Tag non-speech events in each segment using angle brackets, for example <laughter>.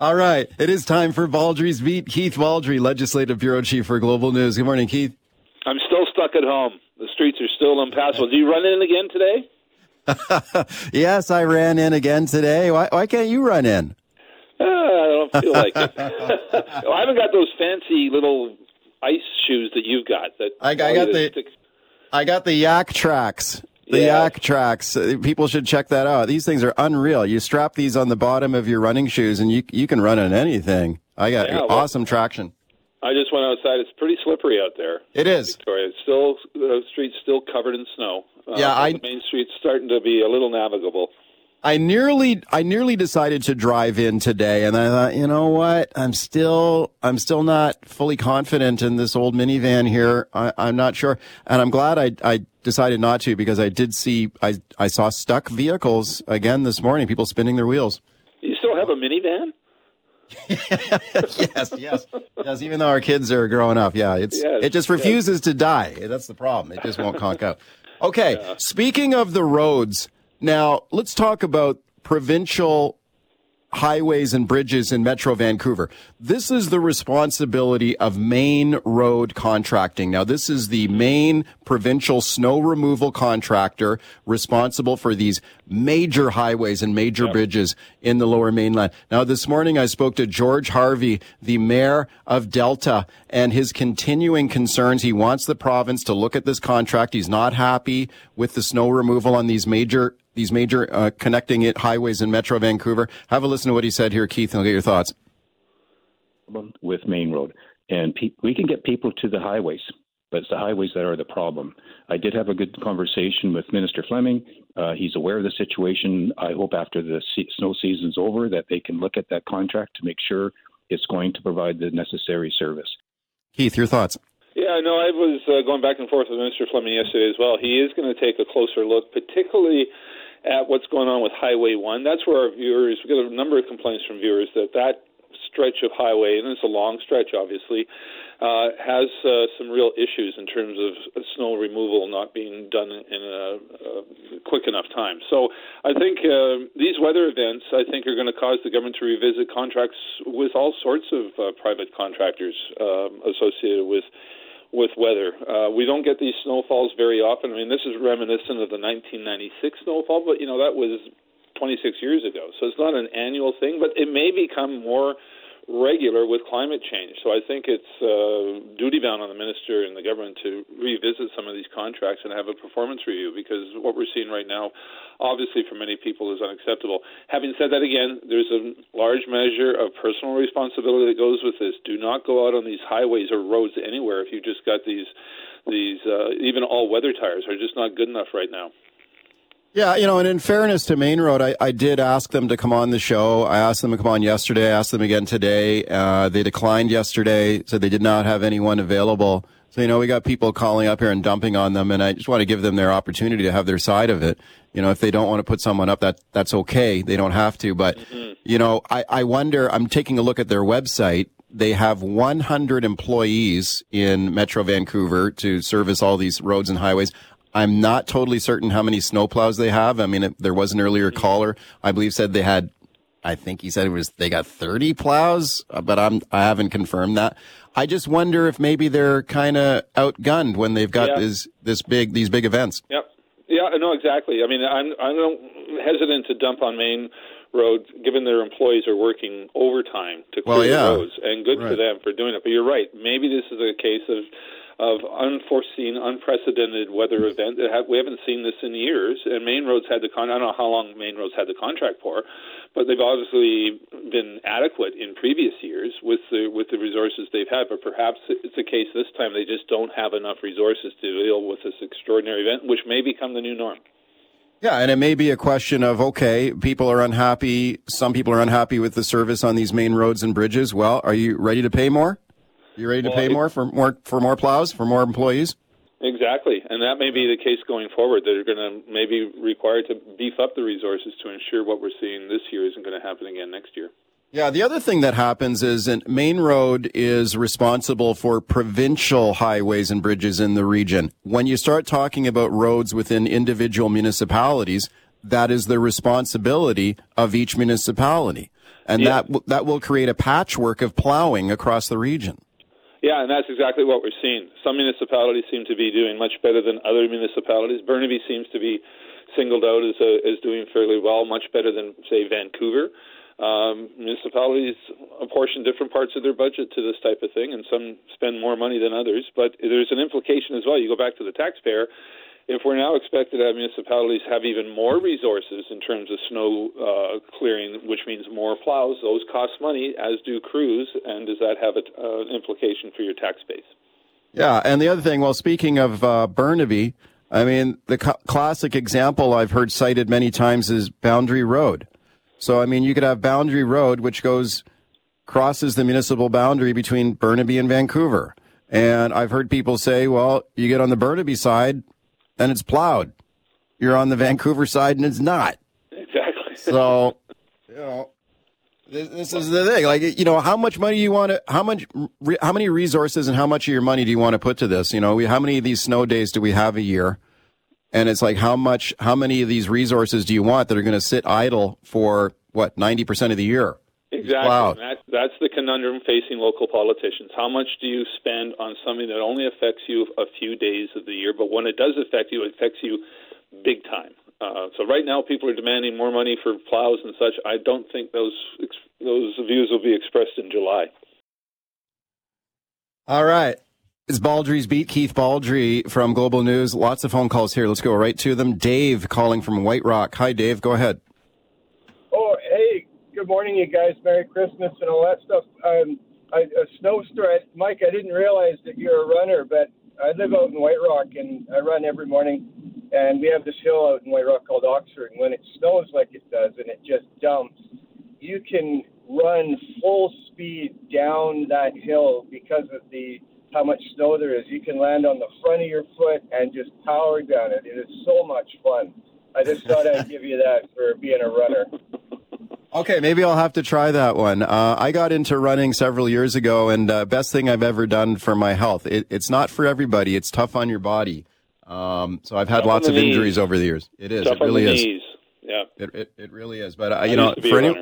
All right. It is time for Baldrey's Beat. Keith Baldrey, Legislative Bureau Chief for Global News. Good morning, Keith. I'm still stuck at home. The streets are still impassable. Do you run in again today? <laughs> yes, I ran in again today. Why, why can't you run in? Uh, I don't feel like it. <laughs> well, I haven't got those fancy little ice shoes that you've got. That I, I got the stick. I got the Yaktrax. The yeah. Yaktrax. Uh, people should check that out. These things are unreal. You strap these on the bottom of your running shoes, and you you can run on anything. I got yeah, awesome well, traction. I just went outside. It's pretty slippery out there. It is. Victoria. It's still the street's still covered in snow. Uh, yeah, I, the main street's starting to be a little navigable. I nearly I nearly decided to drive in today and I thought, you know what? I'm still I'm still not fully confident in this old minivan here. I, am not sure. And I'm glad I I decided not to because I did see I I saw stuck vehicles again this morning, people spinning their wheels. You still have a minivan? <laughs> yes, yes, yes. Even though our kids are growing up, yeah, it's yes, it just refuses yes. to die. That's the problem. It just won't conk out. Okay, yeah. speaking of the roads, now, let's talk about provincial highways and bridges in Metro Vancouver. This is the responsibility of Main Road Contracting. Now, this is the main provincial snow removal contractor responsible for these major highways and major yep. bridges in the lower mainland. Now, this morning I spoke to George Harvey, the mayor of Delta, and his continuing concerns. He wants the province to look at this contract. He's not happy with the snow removal on these major these major uh, connecting it highways in Metro Vancouver. Have a listen to what he said here, Keith, and I'll get your thoughts. With Main Road, and pe- we can get people to the highways, but it's the highways that are the problem. I did have a good conversation with Minister Fleming. Uh, he's aware of the situation. I hope after the se- snow season's over that they can look at that contract to make sure it's going to provide the necessary service. Keith, your thoughts? Yeah, no, I was uh, going back and forth with Minister Fleming yesterday as well. He is going to take a closer look, particularly at what's going on with Highway 1. That's where our viewers, we get a number of complaints from viewers that that stretch of highway, and it's a long stretch, obviously, uh, has uh, some real issues in terms of snow removal not being done in a, a quick enough time. So I think uh, these weather events, I think, are going to cause the government to revisit contracts with all sorts of uh, private contractors um, associated with with weather. Uh, we don't get these snowfalls very often. I mean, this is reminiscent of the 1996 snowfall, but you know that was 26 years ago, so it's not an annual thing. But it may become more regular with climate change. So I think it's uh, duty bound on the minister and the government to revisit some of these contracts and have a performance review because what we're seeing right now, obviously for many people, is unacceptable. Having said that, again, there's a large measure of personal responsibility that goes with this. Do not go out on these highways or roads anywhere if you just got these these uh, even all weather tires are just not good enough right now. Yeah, you know, and in fairness to Main Road, I, I did ask them to come on the show. I asked them to come on yesterday. I asked them again today. Uh, they declined yesterday, so they did not have anyone available. So, you know, we got people calling up here and dumping on them, and I just want to give them their opportunity to have their side of it. You know, if they don't want to put someone up, that that's okay. They don't have to. But, mm-hmm. you know, I, I wonder, I'm taking a look at their website. They have 100 employees in Metro Vancouver to service all these roads and highways. I'm not totally certain how many snowplows they have. I mean, it, there was an earlier caller, I believe, said they had. I think he said it was they got 30 plows, uh, but I'm I haven't confirmed that. I just wonder if maybe they're kind of outgunned when they've got yeah. this this big these big events. Yep. Yeah, no, exactly. I mean, I'm I'm hesitant to dump on Main Road, given their employees are working overtime to clear well, yeah. roads, and good right. for them for doing it. But you're right. Maybe this is a case of of unforeseen, unprecedented weather event. We haven't seen this in years, and Main Roads had the con. I don't know how long Main Roads had the contract for, but they've obviously been adequate in previous years with the with the resources they've had. But perhaps it's a case this time they just don't have enough resources to deal with this extraordinary event, which may become the new norm. Yeah, and it may be a question of okay, people are unhappy. Some people are unhappy with the service on these main roads and bridges. Well, are you ready to pay more? You ready to well, pay it, more for more for more plows for more employees? Exactly, and that may be the case going forward. They're going to maybe require to beef up the resources to ensure what we're seeing this year isn't going to happen again next year. Yeah, the other thing that happens is that Main Road is responsible for provincial highways and bridges in the region. When you start talking about roads within individual municipalities, that is the responsibility of each municipality. and yeah. that that will create a patchwork of plowing across the region. Yeah, and that's exactly what we're seeing. Some municipalities seem to be doing much better than other municipalities. Burnaby seems to be singled out as a, as doing fairly well, much better than say Vancouver. Um, municipalities apportion different parts of their budget to this type of thing, and some spend more money than others. But there's an implication as well. You go back to the taxpayer if we're now expected to have municipalities have even more resources in terms of snow uh, clearing, which means more plows, those cost money, as do crews, and does that have an uh, implication for your tax base? Yeah, and the other thing, well, speaking of uh, Burnaby, I mean, the classic example I've heard cited many times is Boundary Road. So, I mean, you could have Boundary Road, which goes crosses the municipal boundary between Burnaby and Vancouver. And I've heard people say, well, you get on the Burnaby side, and it's plowed. You're on the Vancouver side and it's not. Exactly. So, you know, this, this is the thing. Like, you know, how much money you want to, how much, how many resources and how much of your money do you want to put to this? You know, we, how many of these snow days do we have a year? And it's like, how much, how many of these resources do you want that are going to sit idle for what, 90% of the year? Exactly. That's, that's the conundrum facing local politicians. How much do you spend on something that only affects you a few days of the year, but when it does affect you, it affects you big time? Uh, so right now, people are demanding more money for plows and such. I don't think those those views will be expressed in July. All right. It's Baldrey's Beat, Keith Baldrey from Global News. Lots of phone calls here. Let's go right to them. Dave calling from White Rock. Hi, Dave. Go ahead morning, you guys. Merry Christmas and all that stuff. Um, I, a snowstorm. Mike, I didn't realize that you're a runner, but I live out in White Rock and I run every morning. And we have this hill out in White Rock called Oxford. And when it snows like it does and it just dumps, you can run full speed down that hill because of the how much snow there is. You can land on the front of your foot and just power down it. It is so much fun. I just thought I'd <laughs> give you that for being a runner. Okay, maybe I'll have to try that one. Uh, I got into running several years ago, and uh, best thing I've ever done for my health. It, it's not for everybody. It's tough on your body. Um, so I've had tough lots of knees. injuries over the years. It is. Tough it really is. Knees. Yeah. It, it, it really is. But uh, you know, for any,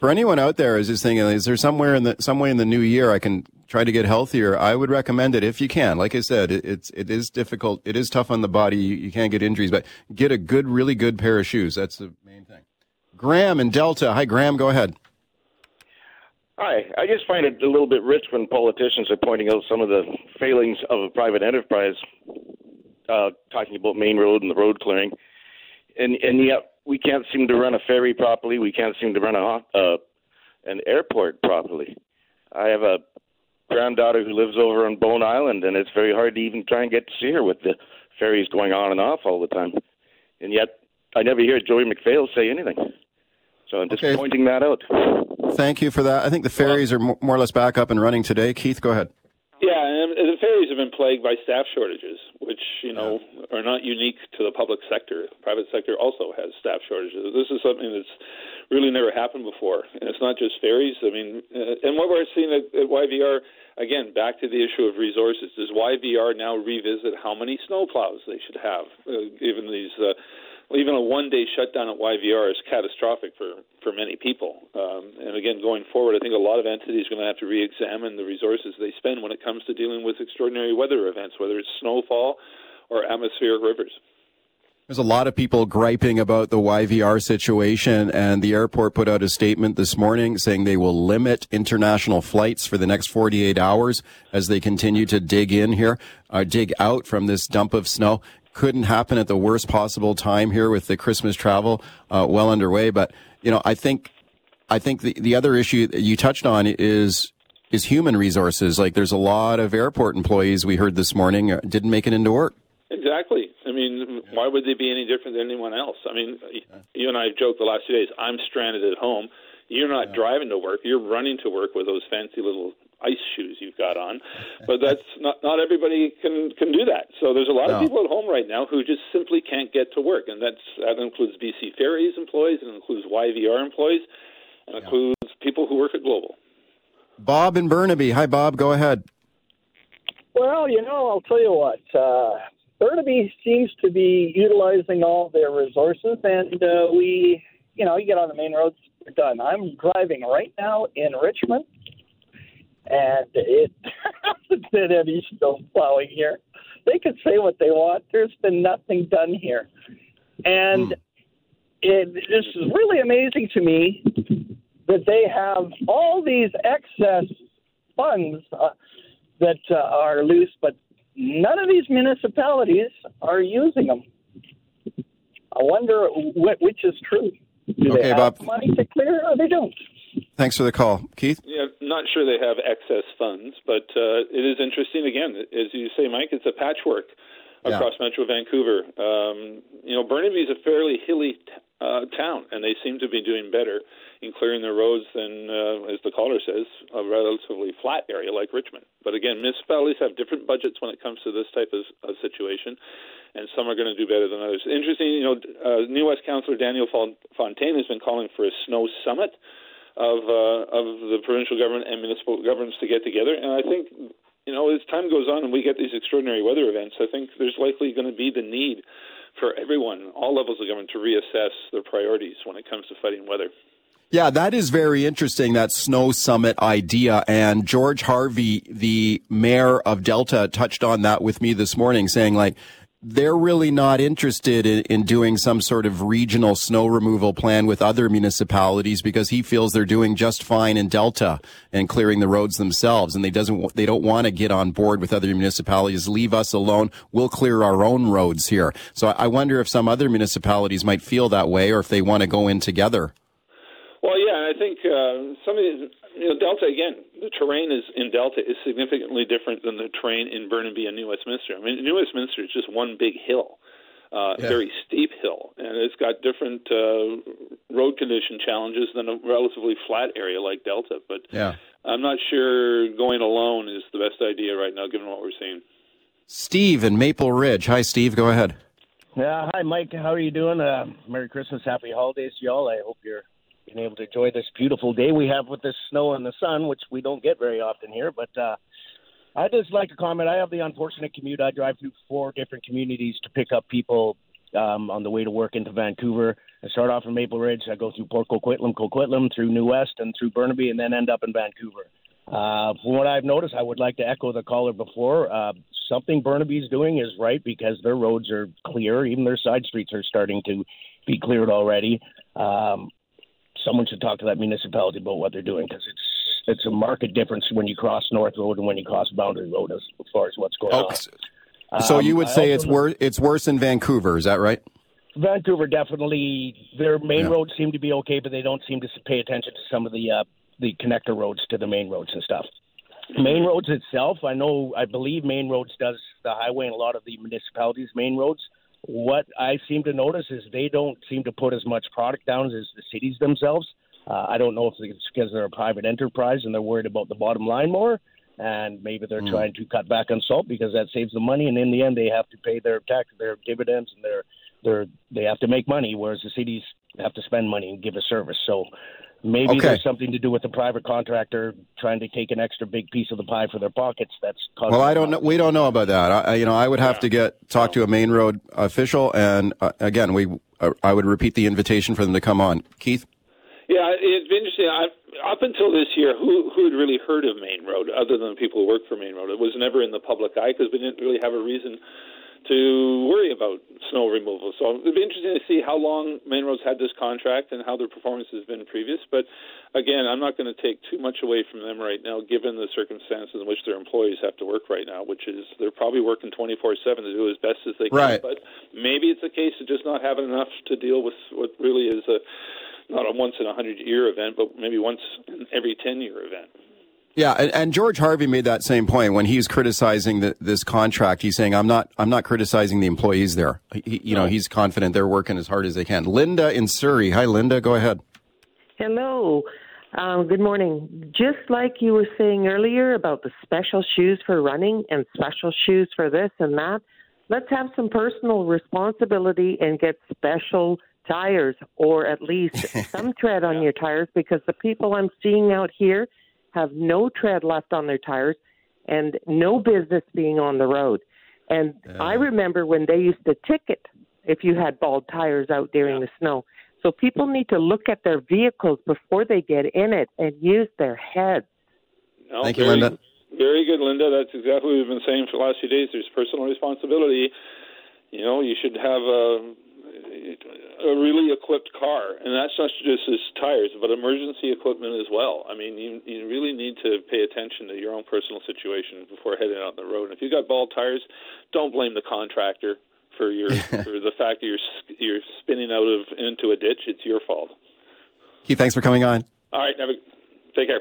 for anyone out there is just thinking, is there somewhere in the some way in the new year I can try to get healthier? I would recommend it if you can. Like I said, it, it's it is difficult. It is tough on the body. You, you can't get injuries, but get a good, really good pair of shoes. That's the main thing. Graham in Delta. Hi, Graham. Go ahead. Hi. I just find it a little bit rich when politicians are pointing out some of the failings of a private enterprise, uh, talking about Main Road and the road clearing, and and yet we can't seem to run a ferry properly. We can't seem to run a uh, an airport properly. I have a granddaughter who lives over on Bowen Island, and it's very hard to even try and get to see her with the ferries going on and off all the time. And yet, I never hear Joy MacPhail say anything. So I'm just okay. pointing that out. Thank you for that. I think the ferries are more or less back up and running today. Keith, go ahead. Yeah, and the ferries have been plagued by staff shortages, which you know yeah. are not unique to the public sector. The private sector also has staff shortages. This is something that's really never happened before, and it's not just ferries. I mean, uh, and what we're seeing at, at YVR again, back to the issue of resources. Does YVR now revisit how many snowplows they should have, uh, given these? Uh, well, even a one day shutdown at YVR is catastrophic for, for many people. Um, and again, going forward, I think a lot of entities are going to have to re examine the resources they spend when it comes to dealing with extraordinary weather events, whether it's snowfall or atmospheric rivers. There's a lot of people griping about the YVR situation, and the airport put out a statement this morning saying they will limit international flights for the next 48 hours as they continue to dig in here, uh, dig out from this dump of snow couldn't happen at the worst possible time here with the Christmas travel uh, well underway. But you know, I think I think the the other issue you touched on is is human resources. Like there's a lot of airport employees we heard this morning uh, didn't make it into work. Exactly. I mean, why would they be any different than anyone else? I mean, you and I have joked the last few days. I'm stranded at home. You're not yeah. driving to work. You're running to work with those fancy little ice shoes you've got on. But that's not not everybody can can do that. So there's a lot no. of people at home right now who just simply can't get to work, and that's that includes BC Ferries employees, it includes YVR employees, and yeah. includes people who work at Global. Bob in Burnaby. Hi, Bob. Go ahead. Well, you know, I'll tell you what. Uh, Burnaby seems to be utilizing all their resources, and uh, we, you know, you get on the main roads, you're done. I'm driving right now in Richmond, and it hasn't been any snow plowing here. They can say what they want. There's been nothing done here, and it, this is really amazing to me that they have all these excess funds uh, that uh, are loose, but none of these municipalities are using them. I wonder wh- which is true. Do Okay, they have Bob. money to clear, or they don't? Thanks for the call, Keith. Yeah, not sure they have excess funds, but uh, it is interesting. Again, as you say, Mike, it's a patchwork Yeah. across Metro Vancouver. Um, you know, Burnaby is a fairly hilly t- uh, town, and they seem to be doing better in clearing their roads than, uh, as the caller says, a relatively flat area like Richmond. But again, municipalities have different budgets when it comes to this type of, of situation, and some are going to do better than others. Interesting, you know, uh, New West Councillor Daniel Fontaine has been calling for a snow summit of uh, of the provincial government and municipal governments to get together. And I think, you know, as time goes on and we get these extraordinary weather events, I think there's likely going to be the need for everyone, all levels of government, to reassess their priorities when it comes to fighting weather. Yeah, that is very interesting, that snow summit idea. And George Harvey, the mayor of Delta, touched on that with me this morning, saying like, they're really not interested in, in doing some sort of regional snow removal plan with other municipalities because he feels they're doing just fine in Delta and clearing the roads themselves. And they doesn't, they don't want to get on board with other municipalities. Leave us alone. We'll clear our own roads here. So I wonder if some other municipalities might feel that way or if they want to go in together. Well, yeah, I think uh, some of these, you know, Delta again, the terrain is in Delta is significantly different than the terrain in Burnaby and New Westminster. I mean, New Westminster is just one big hill, uh, Yeah. very steep hill, and it's got different uh, road condition challenges than a relatively flat area like Delta. But Yeah. I'm not sure going alone is the best idea right now, given what we're seeing. Steve in Maple Ridge. Hi, Steve. Go ahead. Yeah, hi Mike. How are you doing? Uh, Merry Christmas, Happy Holidays, to y'all. I hope you're being able to enjoy this beautiful day we have with this snow and the sun, which we don't get very often here. But uh, I just like to comment. I have the unfortunate commute. I drive through four different communities to pick up people um, on the way to work into Vancouver. I start off in Maple Ridge. I go through Port Coquitlam, Coquitlam, through New West, and through Burnaby, and then end up in Vancouver. Uh, from what I've noticed, I would like to echo the caller before. Uh, something Burnaby's doing is right because their roads are clear. Even their side streets are starting to be cleared already. Um, someone should talk to that municipality about what they're doing because it's it's a market difference when you cross North Road and when you cross Boundary Road as far as what's going Oh, on. so Um, you would say it's worse. It's worse in Vancouver. Is that right? Vancouver definitely their main Yeah. roads seem to be okay, but they don't seem to pay attention to some of the uh, the connector roads to the main roads and stuff. Main roads itself, I know, I believe Main Roads does the highway and a lot of the municipalities' main roads. What I seem to notice is they don't seem to put as much product down as the cities themselves. Uh, I don't know if it's because they're a private enterprise and they're worried about the bottom line more, and maybe they're trying to cut back on salt because that saves them money, and in the end they have to pay their tax, their dividends, and their their they have to make money, whereas the cities have to spend money and give a service. So maybe Okay. there's something to do with the private contractor trying to take an extra big piece of the pie for their pockets. That's causing Well, I don't know. We don't know about that. I, I- you know, I would have to get talk to a main road official, and uh, again, we uh, I would repeat the invitation for them to come on. Keith. Yeah, it's been interesting. I, up until this year, who who had really heard of Main Road other than the people who work for Main Road? It was never in the public eye because we didn't really have a reason to worry about snow removal. So it'd be interesting to see how long Main Roads had this contract and how their performance has been previous. But again, I'm not going to take too much away from them right now, given the circumstances in which their employees have to work right now, which is they're probably working 24/7 to do as best as they can. Right. But maybe it's a case of just not having enough to deal with what really is a not a once in a hundred year event, but maybe once in every ten year event. Yeah, and, and George Harvey made that same point when he's criticizing the, this contract. He's saying, "I'm not, I'm not criticizing the employees there. He, you know, he's confident they're working as hard as they can." Linda in Surrey. Hi, Linda. Go ahead. Hello. Um, good morning. Just like you were saying earlier about the special shoes for running and special shoes for this and that, let's have some personal responsibility and get special tires or at least <laughs> some tread on your tires because the people I'm seeing out here have no tread left on their tires and no business being on the road. And I remember when they used to ticket if you had bald tires out during the snow. So people need to look at their vehicles before they get in it and use their heads. No, Thank you, very, Linda. Very good, Linda. That's exactly what we've been saying for the last few days. There's personal responsibility. You know, you should have a a really equipped car, and that's not just as tires, but emergency equipment as well. I mean, you you really need to pay attention to your own personal situation before heading out on the road. And if you got bald tires, don't blame the contractor for your <laughs> for the fact that you're you're spinning out of into a ditch. It's your fault. Keith, thanks for coming on. All right, have a, take care.